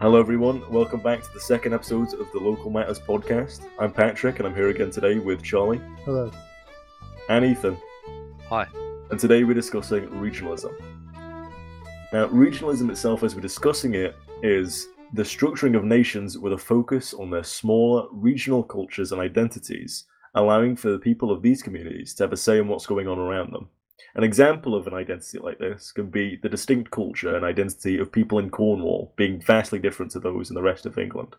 Hello, everyone. Welcome back to the second episode of the Local Matters podcast. I'm Patrick, and I'm here again today with Charlie Hello. and Ethan. Hi. And today we're discussing regionalism. Now, regionalism itself, as we're discussing it, is the structuring of nations with a focus on their smaller regional cultures and identities, allowing for the people of these communities to have a say in what's going on around them. An example of an identity like this can be the distinct culture and identity of people in Cornwall being vastly different to those in the rest of England.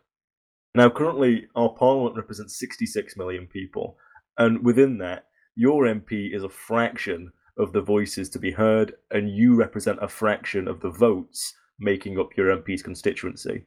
Now, currently, our parliament represents 66 million people, and within that, your MP is a fraction of the voices to be heard, and you represent a fraction of the votes making up your MP's constituency.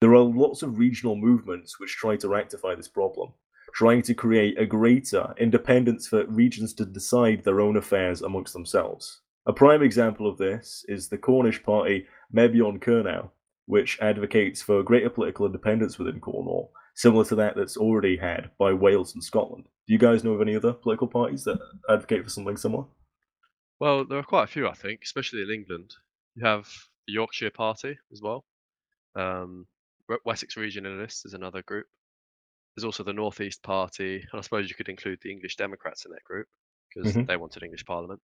There are lots of regional movements which try to rectify this problem, trying to create a greater independence for regions to decide their own affairs amongst themselves. A prime example of this is the Cornish party Mebyon Kernow, which advocates for greater political independence within Cornwall, similar to that that's already had by Wales and Scotland. Do you guys know of any other political parties that advocate for something similar? Well, there are quite a few, I think, especially in England. You have the Yorkshire Party as well. Um, Wessex Regionalists is another group. There's also the North East Party, and I suppose you could include the English Democrats in that group because Mhm. they wanted English Parliament.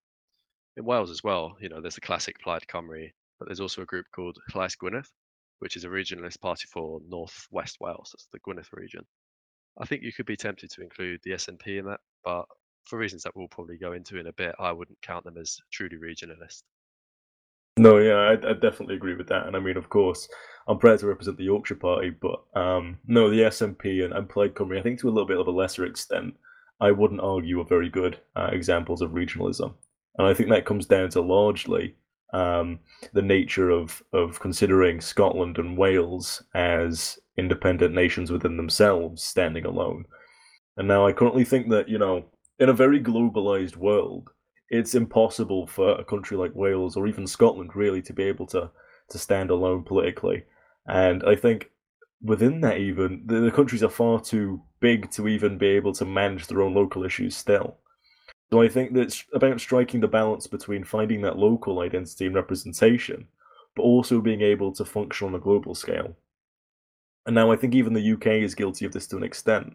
In Wales as well, you know, there's the classic Plaid Cymru, but there's also a group called Llais Gwynedd, which is a regionalist party for North West Wales. That's the Gwynedd region. I think you could be tempted to include the SNP in that, but for reasons that we'll probably go into in a bit, I wouldn't count them as truly regionalist. No, yeah, I, I definitely agree with that. And I mean, of course, I'm proud to represent the Yorkshire Party, but um, no, the SNP and, and Plaid Cymru, I think to a little bit of a lesser extent, I wouldn't argue are very good uh, examples of regionalism. And I think that comes down to largely um, the nature of, of considering Scotland and Wales as independent nations within themselves, standing alone. And now I currently think that, you know, in a very globalized world, it's impossible for a country like Wales or even Scotland really to be able to to stand alone politically. And I think within that even the, the countries are far too big to even be able to manage their own local issues still. So I think that it's about striking the balance between finding that local identity and representation, but also being able to function on a global scale. And now I think even the UK is guilty of this to an extent.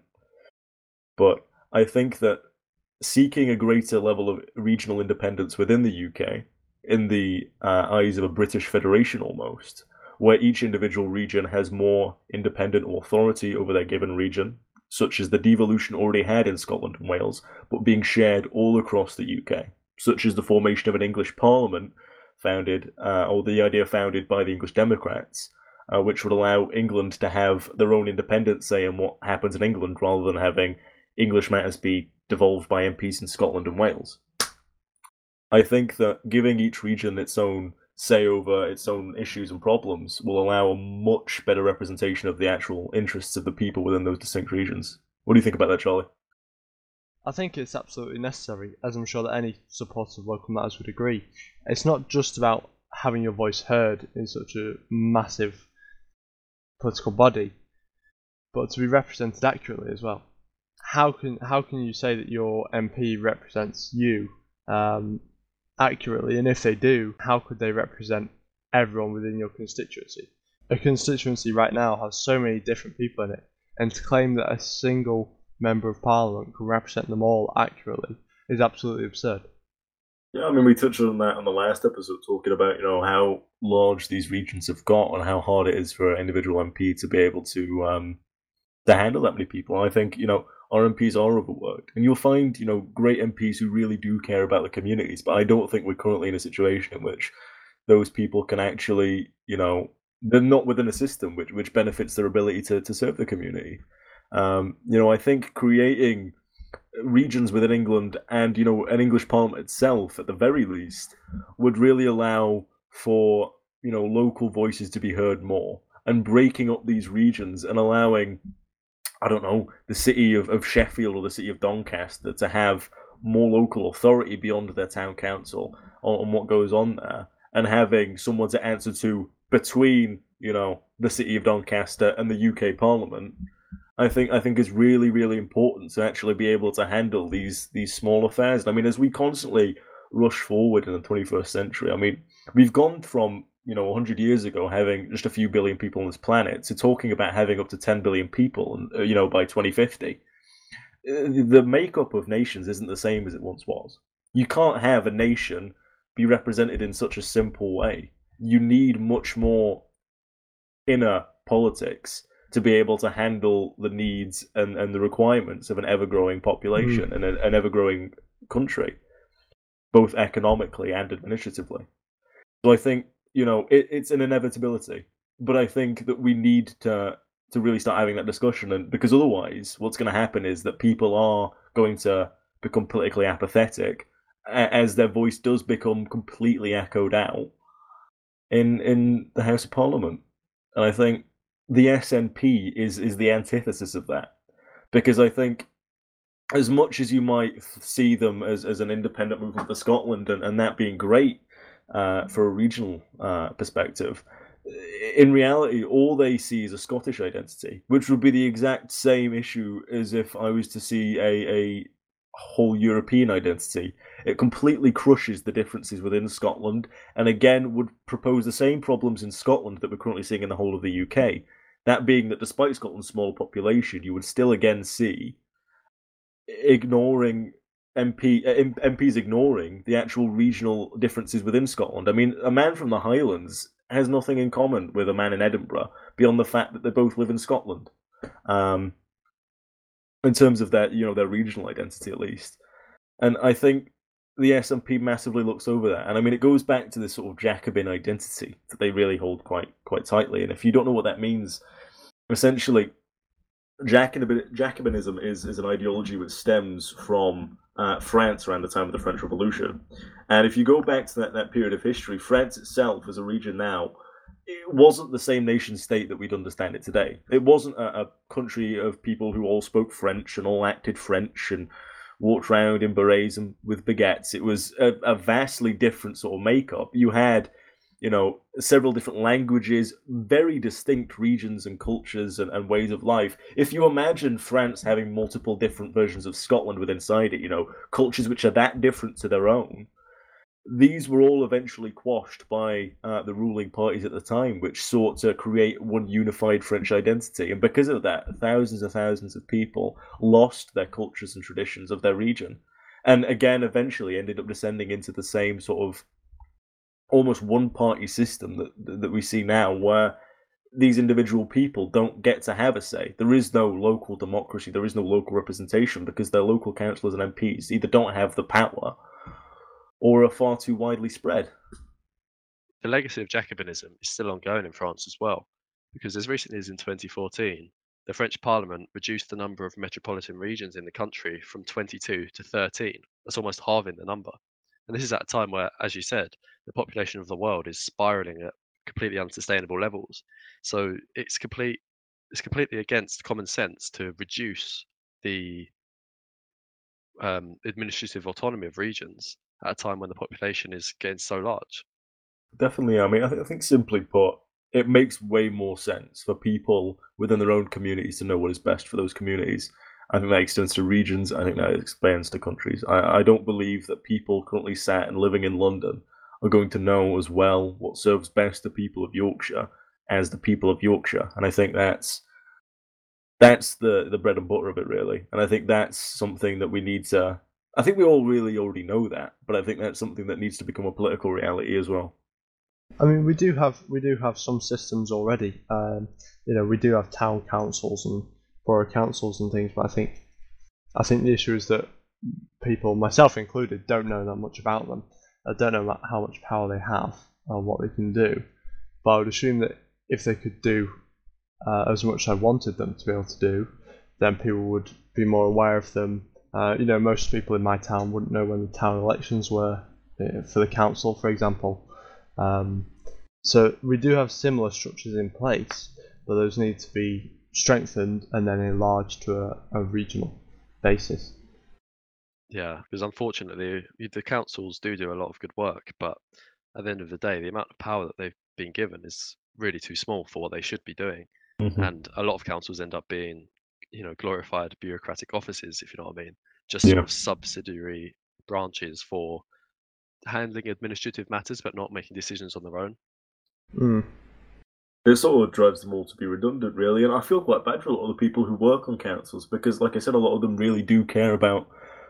But I think that seeking a greater level of regional independence within the UK, in the uh, eyes of a British federation almost, where each individual region has more independent authority over their given region, such as the devolution already had in Scotland and Wales, but being shared all across the UK, such as the formation of an English Parliament founded, uh, or the idea founded by the English Democrats, uh, which would allow England to have their own independent say in what happens in England rather than having English matters be devolved by MPs in Scotland and Wales. I think that giving each region its own say over its own issues and problems will allow a much better representation of the actual interests of the people within those distinct regions. What do you think about that, Charlie? I think it's absolutely necessary, as I'm sure that any supporter of local matters would agree. It's not just about having your voice heard in such a massive political body, but to be represented accurately as well. How can how can you say that your MP represents you um, accurately? And if they do, how could they represent everyone within your constituency? A constituency right now has so many different people in it, and to claim that a single member of parliament can represent them all accurately is absolutely absurd. Yeah, I mean, we touched on that on the last episode, talking about you know how large these regions have got and how hard it is for an individual MP to be able to um, to handle that many people. And I think you know our MPs are overworked, and you'll find you know great MPs who really do care about the communities. But I don't think we're currently in a situation in which those people can actually you know they're not within a system which which benefits their ability to to serve the community. Um, you know, I think creating regions within England and you know an English Parliament itself, at the very least, would really allow for you know local voices to be heard more and breaking up these regions and allowing I don't know the city of, of Sheffield or the city of Doncaster to have more local authority beyond their town council on, on what goes on there and having someone to answer to between you know the city of Doncaster and the UK Parliament I think I think is really really important to actually be able to handle these these small affairs. I mean, as we constantly rush forward in the 21st century, I mean, we've gone from you know 100 years ago having just a few billion people on this planet to talking about having up to 10 billion people and uh, you know by 2050 the makeup of nations isn't the same as it once was you can't have a nation be represented in such a simple way you need much more inner politics to be able to handle the needs and, and the requirements of an ever growing population mm. and a, an ever growing country, both economically and administratively. So I think you know it, it's an inevitability, but I think that we need to to really start having that discussion, and because otherwise, what's going to happen is that people are going to become politically apathetic as their voice does become completely echoed out in in the House of Parliament, and I think the SNP is is the antithesis of that, because I think as much as you might see them as, as an independent movement for Scotland and, and that being great uh, for a regional uh, perspective, in reality, all they see is a Scottish identity, which would be the exact same issue as if I was to see a, a whole European identity. It completely crushes the differences within Scotland, and again would propose the same problems in Scotland that we're currently seeing in the whole of the UK. That being that despite Scotland's small population, you would still again see ignoring MP uh, MPs ignoring the actual regional differences within Scotland. I mean, a man from the Highlands has nothing in common with a man in Edinburgh beyond the fact that they both live in Scotland. Um, in terms of their, you know, their regional identity at least. And I think the SNP massively looks over that. And I mean, it goes back to this sort of Jacobin identity that they really hold quite quite tightly. And if you don't know what that means, essentially, Jacobin, Jacobinism is, is an ideology which stems from uh, France around the time of the French Revolution. And if you go back to that, that period of history, France itself as a region now, it wasn't the same nation state that we'd understand it today. It wasn't a, a country of people who all spoke French and all acted French and walked around in berets and with baguettes. It was a, a vastly different sort of makeup. You had you know, several different languages, very distinct regions and cultures and, and, ways of life. If you imagine France having multiple different versions of Scotland within inside it, you know, cultures which are that different to their own, these were all eventually quashed by uh, the ruling parties at the time, which sought to create one unified French identity. And because of that, thousands and thousands of people lost their cultures and traditions of their region. And again, eventually ended up descending into the same sort of almost one party system that that we see now where these individual people don't get to have a say. There is no local democracy, there is no local representation because their local councillors and MPs either don't have the power or are far too widely spread. The legacy of Jacobinism is still ongoing in France as well, because as recently as in 2014, the French Parliament reduced the number of metropolitan regions in the country from 22 to 13. That's almost halving the number. And this is at a time where, as you said, the population of the world is spiraling at completely unsustainable levels. So it's complete it's completely against common sense to reduce the um, administrative autonomy of regions at a time when the population is getting so large. Definitely, I mean, I, th- I think simply put, it makes way more sense for people within their own communities to know what is best for those communities I think that extends to regions. I think that expands to countries. I, I don't believe that people currently sat and living in London are going to know as well what serves best the people of Yorkshire as the people of Yorkshire. And I think that's that's the the bread and butter of it really. And I think that's something that we need to I think we all really already know that, but I think that's something that needs to become a political reality as well. I mean, we do have we do have some systems already. Um, you know, we do have town councils and borough councils and things, but I think I think the issue is that people, myself included, don't know that much about them. I don't know how much power they have or what they can do. But I would assume that if they could do uh, as much as I wanted them to be able to do, then people would be more aware of them. Uh, you know, most people in my town wouldn't know when the town elections were uh, for the council, for example. Um, so we do have similar structures in place, but those need to be strengthened and then enlarged to a, a regional basis. Yeah, because unfortunately, the councils do do a lot of good work, but at the end of the day, the amount of power that they've been given is really too small for what they should be doing. Mm-hmm. And a lot of councils end up being, you know, glorified bureaucratic offices, if you know what I mean, just yeah. sort of subsidiary branches for handling administrative matters, but not making decisions on their own. Mm. It sort of drives them all to be redundant, really. And I feel quite bad for a lot of the people who work on councils because, like I said, a lot of them really do care about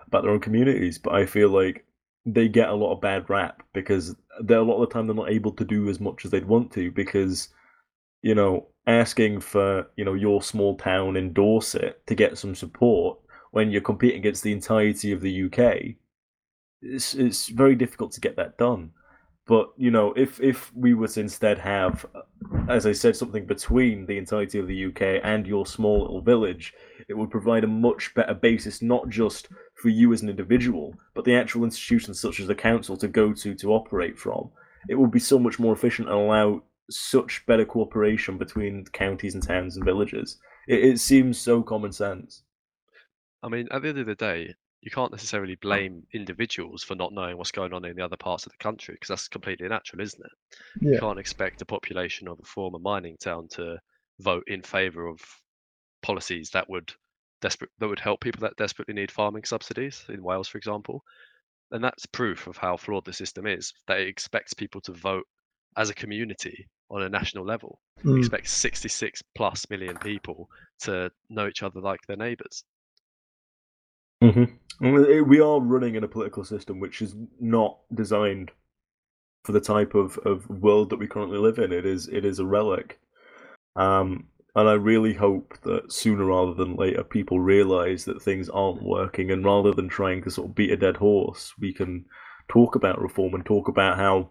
about their own communities. But I feel like they get a lot of bad rap because they're a lot of the time they're not able to do as much as they'd want to because you know asking for you know your small town in Dorset to get some support when you're competing against the entirety of the UK, it's it's very difficult to get that done. But you know, if if we were to instead have, as I said, something between the entirety of the UK and your small little village, it would provide a much better basis, not just for you as an individual, but the actual institutions such as the council to go to to operate from. It would be so much more efficient and allow such better cooperation between counties and towns and villages. It, it seems so common sense. I mean, at the end of the day, you can't necessarily blame individuals for not knowing what's going on in the other parts of the country because that's completely natural, isn't it? You can't expect a population of a former mining town to vote in favour of policies that would desperate that would help people that desperately need farming subsidies in Wales, for example. And that's proof of how flawed the system is. That it expects people to vote as a community on a national level. It Mm. expects 66 plus million people to know each other like their neighbours. Mm-hmm. We are running in a political system which is not designed for the type of, of world that we currently live in. It is it is a relic, um, and I really hope that sooner rather than later people realise that things aren't working, and rather than trying to sort of beat a dead horse, we can talk about reform and talk about how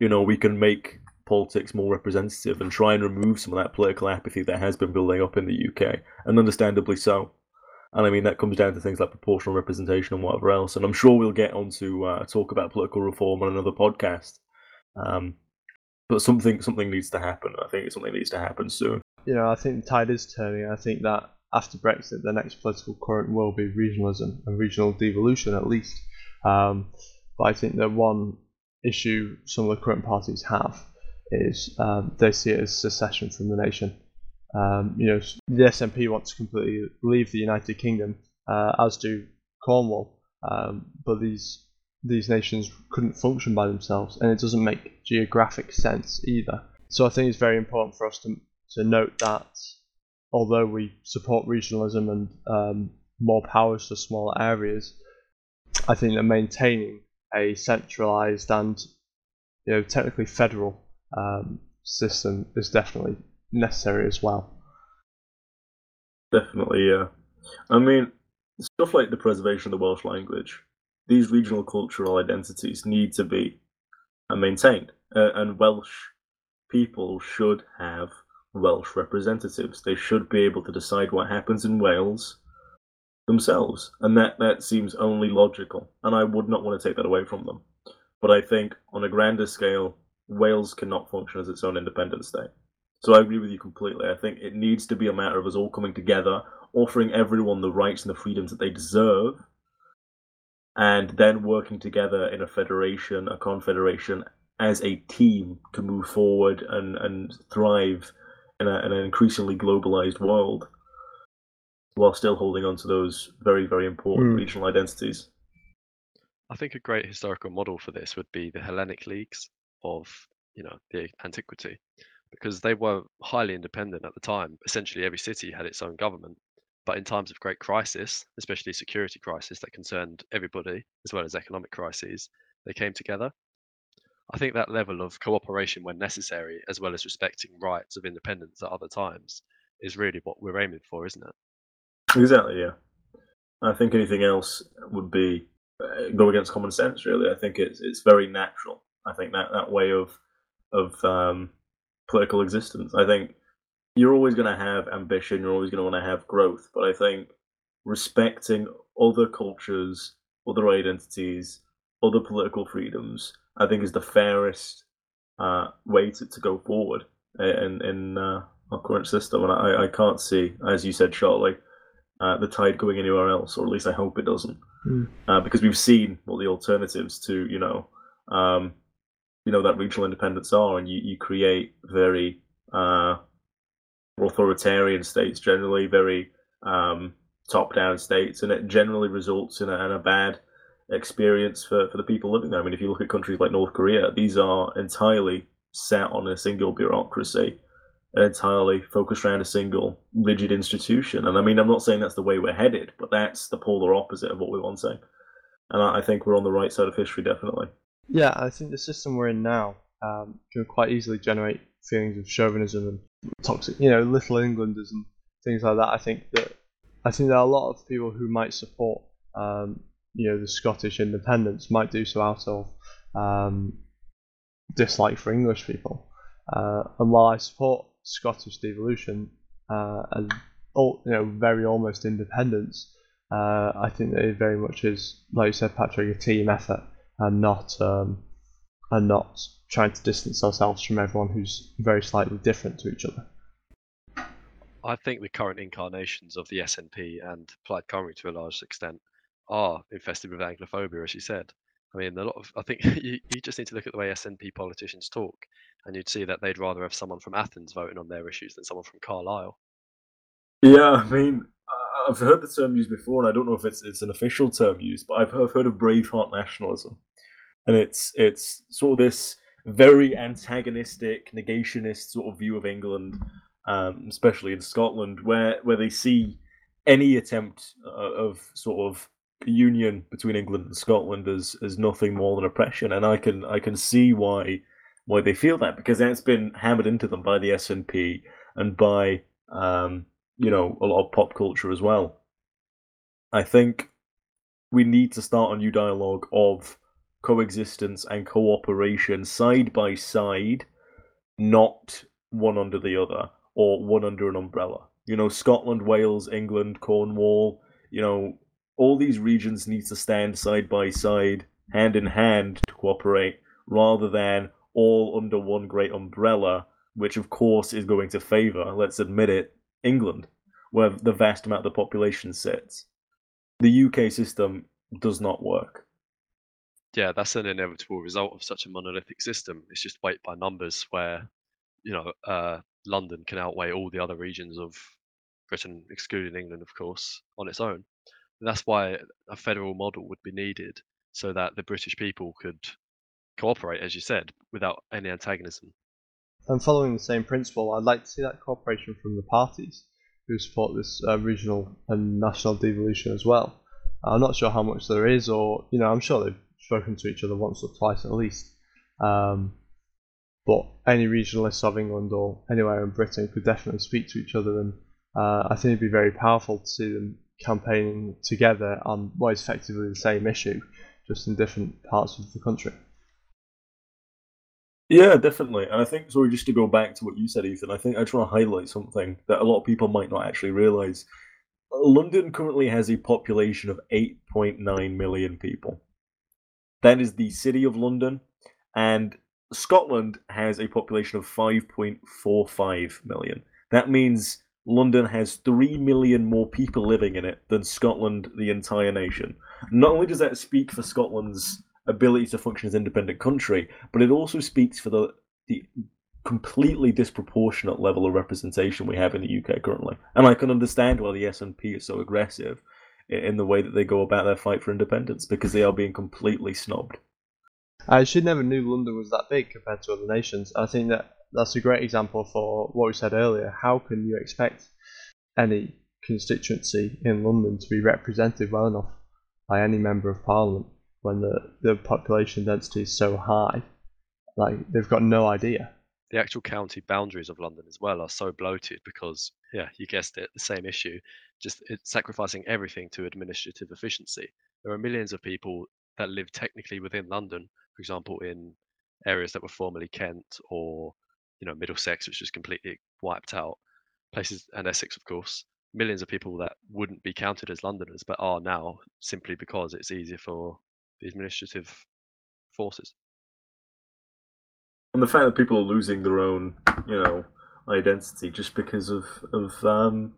you know we can make politics more representative and try and remove some of that political apathy that has been building up in the UK, and understandably so. And I mean, that comes down to things like proportional representation and whatever else. And I'm sure we'll get on to uh, talk about political reform on another podcast. Um, but something something needs to happen. I think something needs to happen soon. You know, I think the tide is turning. I think that after Brexit, the next political current will be regionalism and regional devolution, at least. Um, but I think that one issue some of the current parties have is um, they see it as secession from the nation. Um, you know, the SNP wants to completely leave the United Kingdom, uh, as do Cornwall. Um, but these these nations couldn't function by themselves, and it doesn't make geographic sense either. So I think it's very important for us to to note that although we support regionalism and um, more powers to smaller areas, I think that maintaining a centralised and you know technically federal um, system is definitely necessary as well. Definitely, yeah. I mean, stuff like the preservation of the Welsh language, these regional cultural identities need to be uh, maintained, uh, and Welsh people should have Welsh representatives. They should be able to decide what happens in Wales themselves, and that that seems only logical. And I would not want to take that away from them. But I think on a grander scale, Wales cannot function as its own independent state. So I agree with you completely. I think it needs to be a matter of us all coming together, offering everyone the rights and the freedoms that they deserve, and then working together in a federation, a confederation, as a team to move forward and, and thrive in, a, in an increasingly globalized world while still holding on to those very, very important Mm. regional identities. I think a great historical model for this would be the Hellenic leagues of you know the antiquity, because they were highly independent at the time. Essentially, every city had its own government. But in times of great crisis, especially security crisis that concerned everybody, as well as economic crises, they came together. I think that level of cooperation when necessary, as well as respecting rights of independence at other times, is really what we're aiming for, isn't it? Exactly, yeah. I think anything else would be uh, go against common sense. Really, I think it's it's very natural. I think that that way of of um, political existence. I think you're always going to have ambition. You're always going to want to have growth. But I think respecting other cultures, other identities, other political freedoms, I think is the fairest uh, way to, to go forward in in uh, our current system. And I, I can't see, as you said, shortly, uh, the tide going anywhere else, or at least I hope it doesn't, Mm. uh, because we've seen what the alternatives to you know, um, you know that regional independence are, and you, you create very uh, authoritarian states, generally very um, top-down states, and it generally results in a, in a bad experience for, for the people living there. I mean, if you look at countries like North Korea, these are entirely set on a single bureaucracy entirely focused around a single rigid institution. And I mean, I'm not saying that's the way we're headed, but that's the polar opposite of what we want saying. And I think we're on the right side of history, definitely. Yeah, I think the system we're in now um, can quite easily generate feelings of chauvinism and toxic, you know, little Englanders and things like that. I think that I think there are a lot of people who might support, um, you know, the Scottish independence might do so out of um, dislike for English people. Uh, and while I support Scottish devolution uh, and you know very almost independence, uh, I think that it very much is, like you said, Patrick, a team effort and not um, and not trying to distance ourselves from everyone who's very slightly different to each other. I think the current incarnations of the SNP and Plaid Cymru, to a large extent, are infested with Anglophobia, as you said. I mean, a lot of I think you, you just need to look at the way SNP politicians talk, and you'd see that they'd rather have someone from Athens voting on their issues than someone from Carlisle. Yeah, I mean, I've heard the term used before, and I don't know if it's it's an official term used, but I've heard, of Braveheart nationalism, and it's it's sort of this very antagonistic, negationist sort of view of England, um, especially in Scotland, where where they see any attempt uh, of sort of union between England and Scotland as as nothing more than oppression, and I can I can see why why they feel that because that's been hammered into them by the SNP and by um, you know a lot of pop culture as well. I think we need to start a new dialogue of coexistence and cooperation side by side, not one under the other or one under an umbrella. You know, Scotland, Wales, England, Cornwall, you know, all these regions need to stand side by side, hand in hand to cooperate rather than all under one great umbrella, which of course is going to favour, let's admit it, England, where the vast amount of the population sits. The UK system does not work. Yeah, that's an inevitable result of such a monolithic system. It's just weight by numbers, where you know uh, London can outweigh all the other regions of Britain, excluding England, of course, on its own. And that's why a federal model would be needed, so that the British people could cooperate, as you said, without any antagonism. And following the same principle, I'd like to see that cooperation from the parties who support this uh, regional and national devolution as well. I'm not sure how much there is, or you know, I'm sure they've spoken to each other once or twice at least. Um, but any regionalists of England or anywhere in Britain could definitely speak to each other, and uh, I think it'd be very powerful to see them campaigning together on what is effectively the same issue, just in different parts of the country. Yeah, definitely. And I think, sorry, just to go back to what you said, Ethan, I think I just want to highlight something that a lot of people might not actually realize. London currently has a population of 8.9 million people. That is the city of London. And Scotland has a population of 5.45 million. That means London has 3 million more people living in it than Scotland, the entire nation. Not only does that speak for Scotland's ability to function as an independent country, but it also speaks for the the completely disproportionate level of representation we have in the UK currently. And I can understand why the SNP is so aggressive in the way that they go about their fight for independence because they are being completely snubbed. I should never knew London was that big compared to other nations. I think that that's a great example for what we said earlier. How can you expect any constituency in London to be represented well enough by any member of parliament? When the, the population density is so high. Like they've got no idea. The actual county boundaries of London as well are so bloated because, yeah, you guessed it, the same issue, just sacrificing everything to administrative efficiency. There are millions of people that live technically within London, for example, in areas that were formerly Kent or you know Middlesex, which was completely wiped out. Places and Essex, of course, millions of people that wouldn't be counted as Londoners but are now simply because it's easier for the administrative forces. And the fact that people are losing their own, you know, identity just because of of um,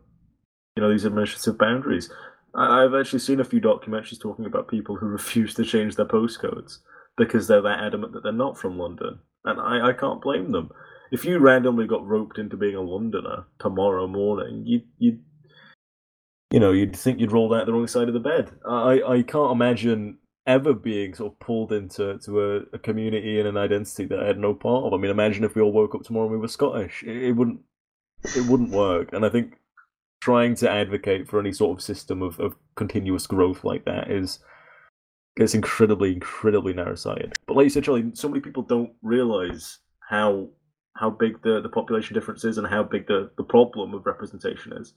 you know these administrative boundaries. I, I've actually seen a few documentaries talking about people who refuse to change their postcodes because they're that adamant that they're not from London, and I, I can't blame them. If you randomly got roped into being a Londoner tomorrow morning, you you you know you'd think you'd rolled out the wrong side of the bed. I I can't imagine ever being sort of pulled into to a, a, community and an identity that I had no part of. I mean, imagine if we all woke up tomorrow and we were Scottish. It, it wouldn't it wouldn't work. And I think trying to advocate for any sort of system of, of continuous growth like that is it's incredibly, incredibly narrow sighted. But like you said, Charlie, so many people don't realise how how big the, the population difference is and how big the, the problem of representation is.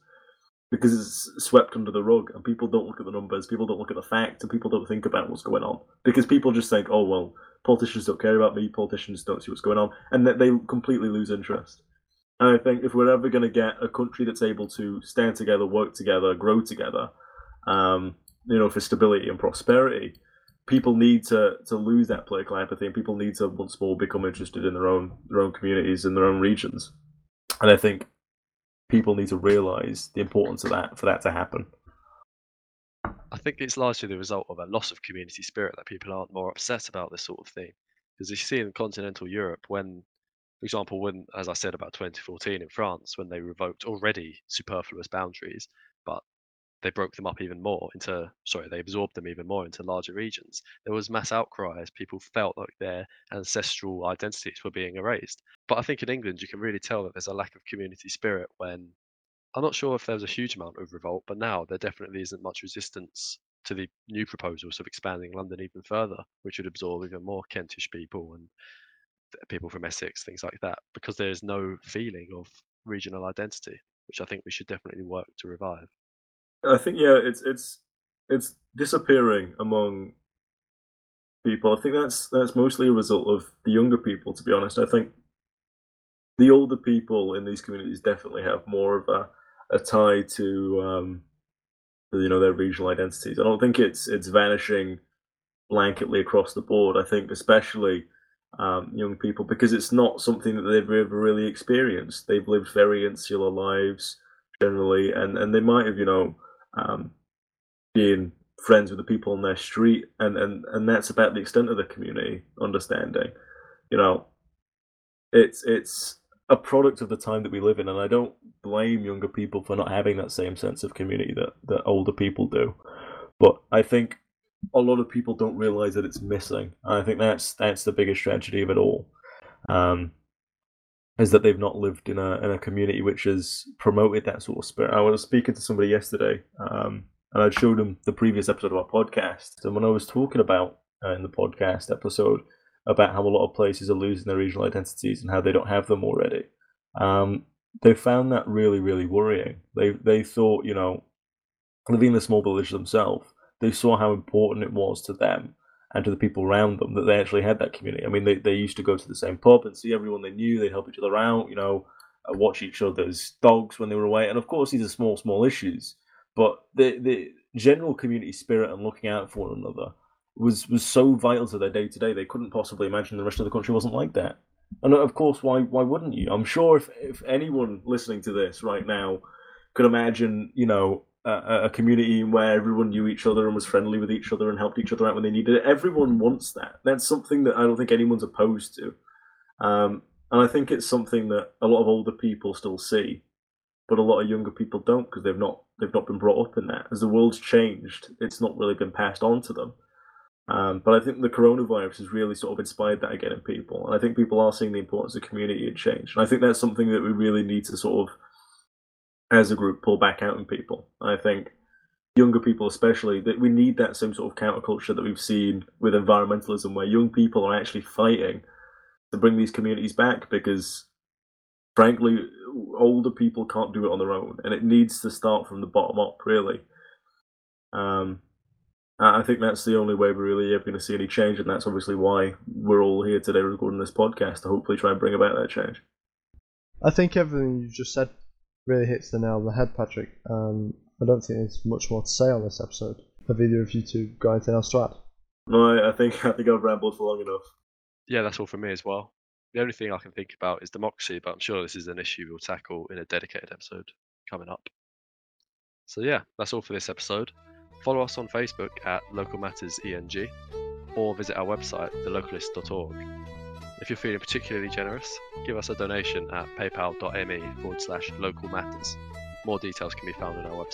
Because it's swept under the rug and people don't look at the numbers, people don't look at the facts, and people don't think about what's going on. Because people just think, oh, well, politicians don't care about me, politicians don't see what's going on, and that they completely lose interest. And I think if we're ever going to get a country that's able to stand together, work together, grow together, um, you know, for stability and prosperity, people need to to lose that political apathy, and people need to once more become interested in their own their own communities and their own regions. And I think people need to realise the importance of that for that to happen. I think it's largely the result of a loss of community spirit that people aren't more upset about this sort of thing. Because you see in continental Europe, when, for example, when, as I said about 2014 in France, when they revoked already superfluous boundaries, they broke them up even more into sorry they absorbed them even more into larger regions. There was mass outcry as people felt like their ancestral identities were being erased. But i think in england you can really tell that there's a lack of community spirit when i'm not sure if there was a huge amount of revolt but now there definitely isn't much resistance to the new proposals of expanding london even further which would absorb even more kentish people and people from essex things like that because there's no feeling of regional identity which i think we should definitely work to revive I think yeah, it's it's it's disappearing among people. I think that's that's mostly a result of the younger people. To be honest, I think the older people in these communities definitely have more of a a tie to um, you know their regional identities. I don't think it's it's vanishing blanketly across the board. I think especially um, young people because it's not something that they've ever really experienced. They've lived very insular lives generally, and and they might have you know um, being friends with the people on their street, and, and, and that's about the extent of the community understanding. You know, it's it's a product of the time that we live in, and I don't blame younger people for not having that same sense of community that, that older people do. But I think a lot of people don't realize that it's missing. And I think that's that's the biggest tragedy of it all. Um, is that they've not lived in a in a community which has promoted that sort of spirit. I was speaking to somebody yesterday, um, and I'd showed them the previous episode of our podcast. And when I was talking about uh, in the podcast episode about how a lot of places are losing their regional identities and how they don't have them already, um, they found that really really worrying. They they thought you know living in a small village themselves, they saw how important it was to them and to the people around them that they actually had that community. I mean, they, they used to go to the same pub and see everyone they knew. They'd help each other out, you know, uh, watch each other's dogs when they were away. And of course, these are small, small issues, but the the general community spirit and looking out for one another was was so vital to their day to day. They couldn't possibly imagine the rest of the country wasn't like that. And of course, why why wouldn't you? I'm sure if if anyone listening to this right now could imagine, you know, a, community where everyone knew each other and was friendly with each other and helped each other out when they needed it. Everyone wants that. That's something that I don't think anyone's opposed to. Um, and I think it's something that a lot of older people still see, but a lot of younger people don't because they've not they've not been brought up in that. As the world's changed, it's not really been passed on to them. Um, but I think the coronavirus has really sort of inspired that again in people, and I think people are seeing the importance of community and change. And I think that's something that we really need to sort of as a group pull back out in people. I think younger people, especially, that we need that same sort of counterculture that we've seen with environmentalism, where young people are actually fighting to bring these communities back because, frankly, older people can't do it on their own, and it needs to start from the bottom up, really. Um, I think that's the only way we're really ever going to see any change, and that's obviously why we're all here today recording this podcast to hopefully try and bring about that change. I think everything you just said really hits the nail on the head, Patrick. Um, I don't think there's much more to say on this episode. Have either of you two got anything else to add? No, I think I think I've rambled for long enough. Yeah, that's all from me as well. The only thing I can think about is democracy, but I'm sure this is an issue we'll tackle in a dedicated episode coming up. So yeah, that's all for this episode. Follow us on Facebook at Local Matters ENG or visit our website, thelocalist.org. If you're feeling particularly generous, give us a donation at paypal.me forward slash local matters. More details can be found on our website.